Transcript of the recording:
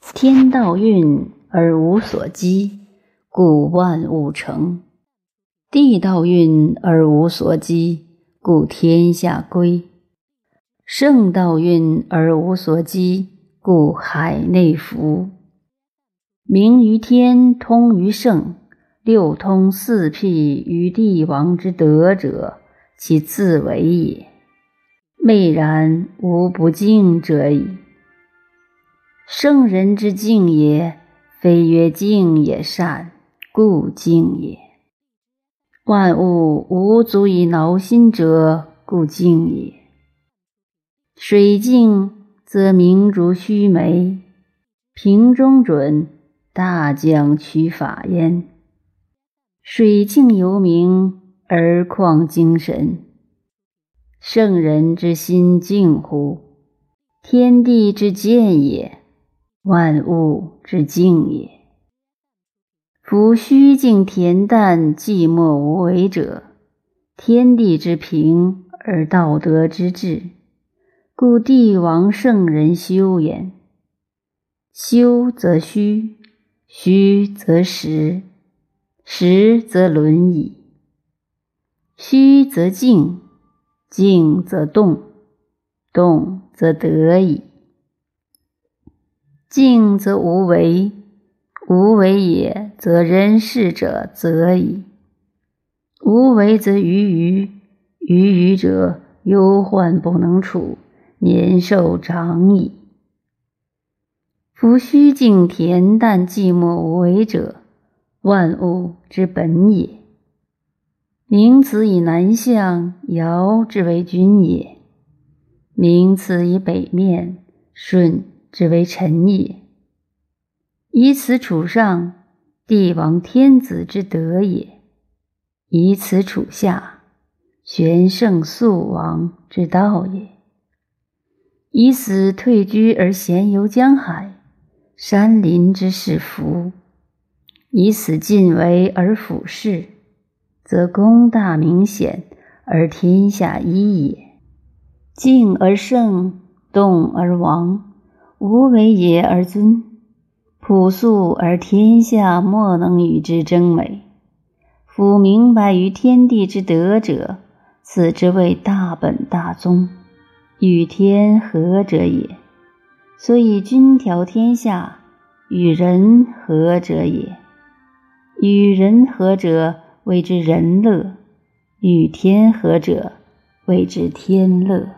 天道运而无所积，故万物成；地道运而无所积，故天下归；圣道运而无所积，故海内服。明于天，通于圣，六通四辟于帝王之德者，其自为也。昧然无不敬者矣。圣人之敬也，非曰敬也善，故敬也。万物无足以挠心者，故敬也。水静则明如须眉，平中准，大将取法焉。水静犹明，而况精神？圣人之心静乎？天地之见也。万物之静也。夫虚静恬淡、寂寞无为者，天地之平而道德之治，故帝王圣人修焉。修则虚，虚则实，实则伦矣。虚则静，静则动，动则得矣。静则无为，无为也，则人事者则矣。无为则愚愚，愚愚者忧患不能处，年寿长矣。夫虚静恬淡、寂寞无为者，万物之本也。名此以南向，尧之为君也；名此以北面，舜。之为臣也，以此处上，帝王天子之德也；以此处下，玄圣肃王之道也。以此退居而闲游江海，山林之士服；以此尽为而俯视，则功大明显而天下一也。静而胜，动而亡。无为也而尊，朴素而天下莫能与之争美。夫明白于天地之德者，此之谓大本大宗，与天合者也。所以君调天下，与人合者也。与人合者谓之人乐，与天合者谓之天乐。